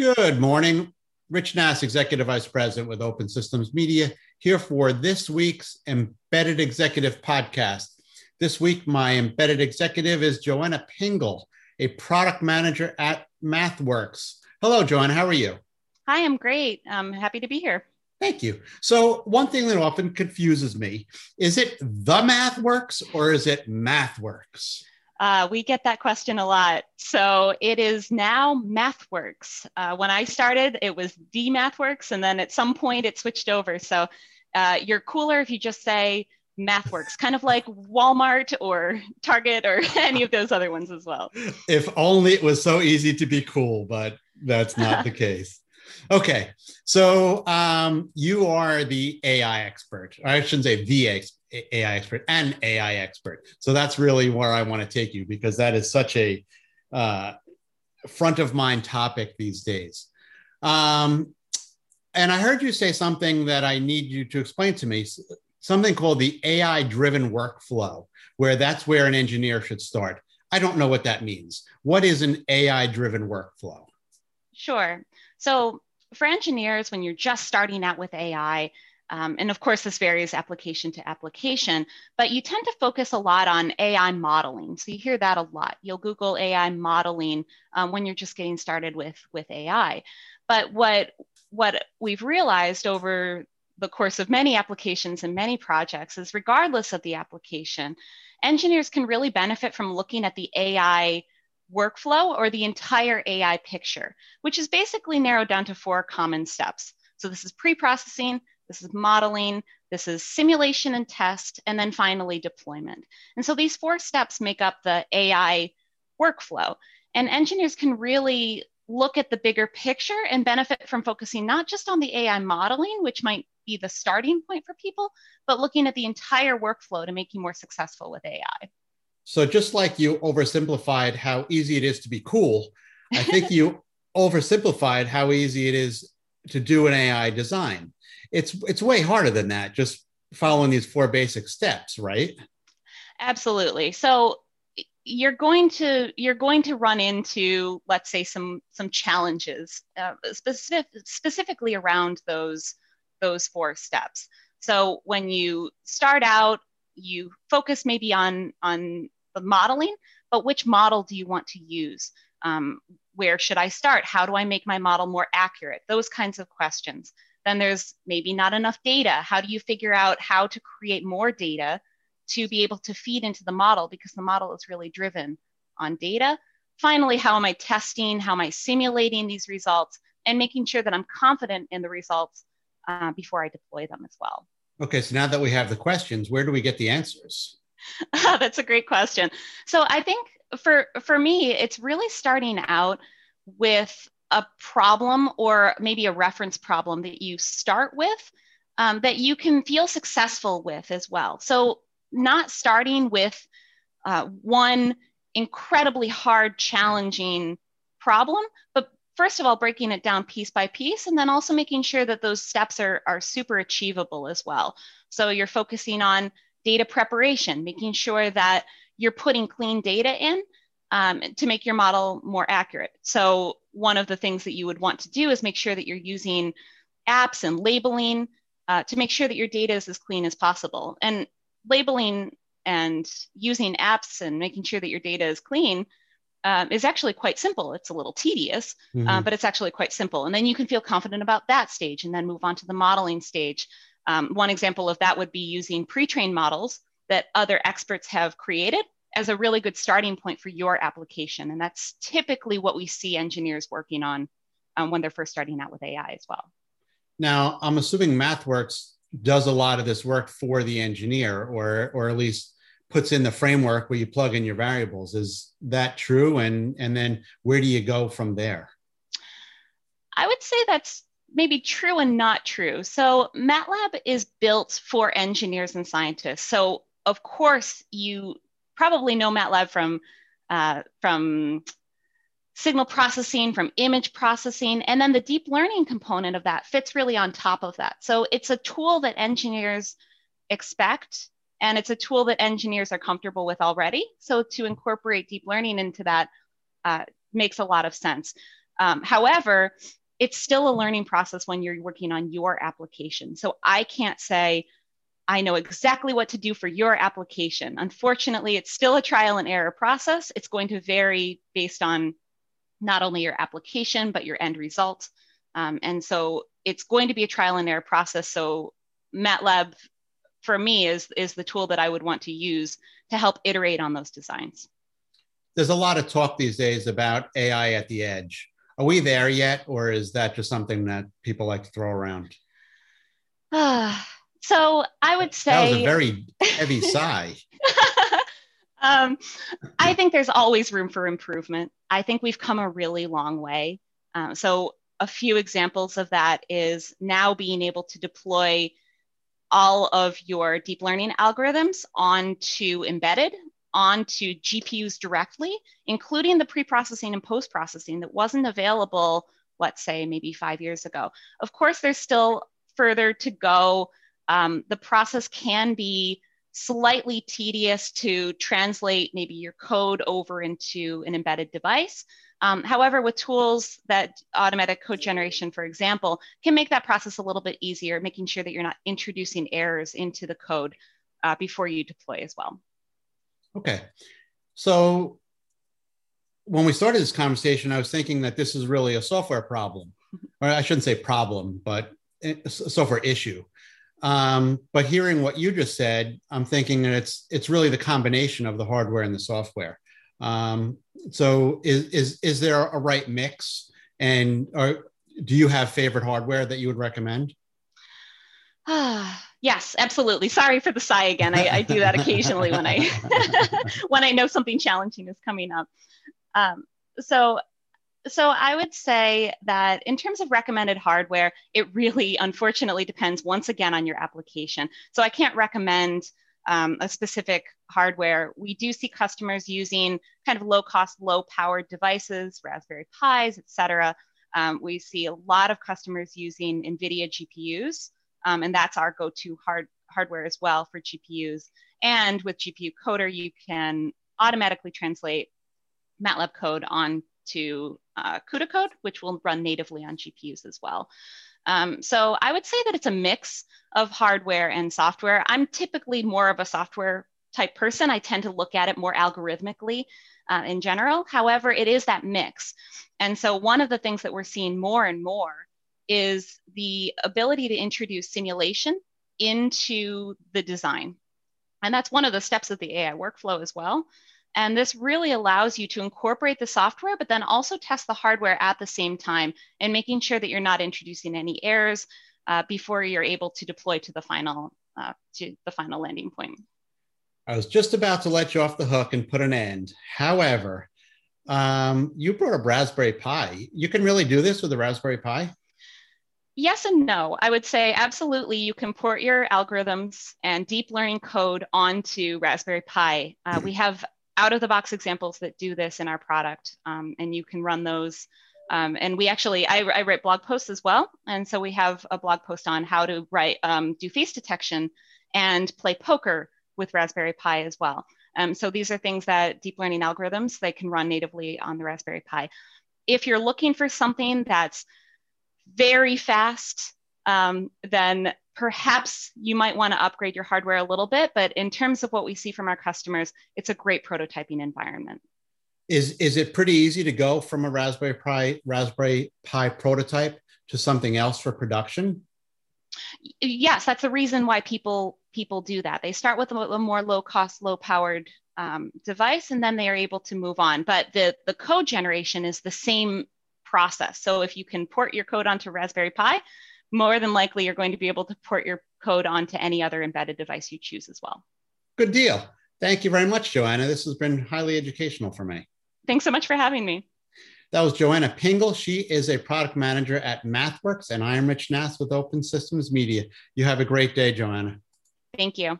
Good morning. Rich Nass, Executive Vice President with Open Systems Media, here for this week's Embedded Executive Podcast. This week, my embedded executive is Joanna Pingel, a product manager at MathWorks. Hello, Joanna. How are you? Hi, I'm great. I'm happy to be here. Thank you. So, one thing that often confuses me is it the MathWorks or is it MathWorks? Uh, we get that question a lot. So it is now MathWorks. Uh, when I started, it was the MathWorks, and then at some point it switched over. So uh, you're cooler if you just say MathWorks, kind of like Walmart or Target or any of those other ones as well. If only it was so easy to be cool, but that's not the case. Okay, so um, you are the AI expert. I shouldn't say the AI expert, an AI expert. So that's really where I want to take you because that is such a uh, front of mind topic these days. Um, and I heard you say something that I need you to explain to me something called the AI driven workflow, where that's where an engineer should start. I don't know what that means. What is an AI driven workflow? Sure. So, for engineers, when you're just starting out with AI, um, and of course, this varies application to application, but you tend to focus a lot on AI modeling. So you hear that a lot. You'll Google AI modeling um, when you're just getting started with, with AI. But what, what we've realized over the course of many applications and many projects is regardless of the application, engineers can really benefit from looking at the AI workflow or the entire AI picture, which is basically narrowed down to four common steps. So this is pre-processing, this is modeling, this is simulation and test, and then finally deployment. And so these four steps make up the AI workflow. And engineers can really look at the bigger picture and benefit from focusing not just on the AI modeling, which might be the starting point for people, but looking at the entire workflow to make you more successful with AI. So, just like you oversimplified how easy it is to be cool, I think you oversimplified how easy it is to do an AI design. It's it's way harder than that. Just following these four basic steps, right? Absolutely. So you're going to you're going to run into let's say some some challenges uh, specific, specifically around those those four steps so when you start out you focus maybe on on the modeling but which model do you want to use um, where should i start how do i make my model more accurate those kinds of questions then there's maybe not enough data how do you figure out how to create more data to be able to feed into the model because the model is really driven on data. Finally, how am I testing? How am I simulating these results and making sure that I'm confident in the results uh, before I deploy them as well? Okay, so now that we have the questions, where do we get the answers? That's a great question. So I think for for me, it's really starting out with a problem or maybe a reference problem that you start with um, that you can feel successful with as well. So not starting with uh, one incredibly hard, challenging problem, but first of all, breaking it down piece by piece, and then also making sure that those steps are, are super achievable as well. So you're focusing on data preparation, making sure that you're putting clean data in um, to make your model more accurate. So one of the things that you would want to do is make sure that you're using apps and labeling uh, to make sure that your data is as clean as possible. And labeling and using apps and making sure that your data is clean um, is actually quite simple. It's a little tedious, mm-hmm. uh, but it's actually quite simple. And then you can feel confident about that stage and then move on to the modeling stage. Um, one example of that would be using pre trained models that other experts have created as a really good starting point for your application. And that's typically what we see engineers working on um, when they're first starting out with AI as well. Now, I'm assuming MathWorks does a lot of this work for the engineer or or at least puts in the framework where you plug in your variables is that true and and then where do you go from there i would say that's maybe true and not true so matlab is built for engineers and scientists so of course you probably know matlab from uh, from signal processing, from image processing, and then the deep learning component of that fits really on top of that. So it's a tool that engineers expect, and it's a tool that engineers are comfortable with already. So to incorporate deep learning into that uh, makes a lot of sense. Um, however, it's still a learning process when you're working on your application. So I can't say, I know exactly what to do for your application. Unfortunately, it's still a trial and error process. It's going to vary based on not only your application, but your end result. Um, and so it's going to be a trial and error process. So MATLAB for me is, is the tool that I would want to use to help iterate on those designs. There's a lot of talk these days about AI at the edge. Are we there yet, or is that just something that people like to throw around? so I would say that was a very heavy sigh. um, I think there's always room for improvement. I think we've come a really long way. Um, so a few examples of that is now being able to deploy all of your deep learning algorithms onto embedded onto GPUs directly, including the pre-processing and post-processing that wasn't available, let's say maybe five years ago. Of course, there's still further to go. Um, the process can be slightly tedious to translate maybe your code over into an embedded device. Um, however, with tools that automatic code generation, for example, can make that process a little bit easier, making sure that you're not introducing errors into the code uh, before you deploy as well. Okay. So when we started this conversation, I was thinking that this is really a software problem, or I shouldn't say problem, but a software issue. Um, but hearing what you just said, I'm thinking that it's it's really the combination of the hardware and the software. Um, so is, is, is there a right mix? And are, do you have favorite hardware that you would recommend? yes, absolutely. Sorry for the sigh again. I, I do that occasionally when I when I know something challenging is coming up. Um, so so I would say that in terms of recommended hardware, it really unfortunately depends once again on your application. So I can't recommend um, a specific hardware. We do see customers using kind of low cost, low powered devices, Raspberry Pis, et cetera. Um, we see a lot of customers using NVIDIA GPUs, um, and that's our go to hard, hardware as well for GPUs. And with GPU Coder, you can automatically translate MATLAB code onto uh, CUDA code, which will run natively on GPUs as well. Um, so I would say that it's a mix of hardware and software. I'm typically more of a software type person. I tend to look at it more algorithmically uh, in general. However, it is that mix. And so one of the things that we're seeing more and more is the ability to introduce simulation into the design. And that's one of the steps of the AI workflow as well. And this really allows you to incorporate the software, but then also test the hardware at the same time and making sure that you're not introducing any errors uh, before you're able to deploy to the final uh, to the final landing point. I was just about to let you off the hook and put an end. However, um, you brought up Raspberry Pi. You can really do this with a Raspberry Pi? Yes and no. I would say absolutely you can port your algorithms and deep learning code onto Raspberry Pi. Uh, we have out of the box examples that do this in our product, um, and you can run those. Um, and we actually, I, I, write blog posts as well. And so we have a blog post on how to write, um, do face detection and play poker with Raspberry Pi as well. Um, so these are things that deep learning algorithms, they can run natively on the Raspberry Pi. If you're looking for something that's very fast, um, then perhaps you might want to upgrade your hardware a little bit, but in terms of what we see from our customers, it's a great prototyping environment. Is, is it pretty easy to go from a Raspberry Pi, Raspberry Pi prototype to something else for production? Yes, that's the reason why people people do that. They start with a, a more low cost, low powered um, device, and then they are able to move on. But the the code generation is the same process. So if you can port your code onto Raspberry Pi, more than likely you're going to be able to port your code onto any other embedded device you choose as well. Good deal. Thank you very much, Joanna. This has been highly educational for me. Thanks so much for having me. That was Joanna Pingel. She is a product manager at MathWorks, and I am Rich Nass with Open Systems Media. You have a great day, Joanna. Thank you.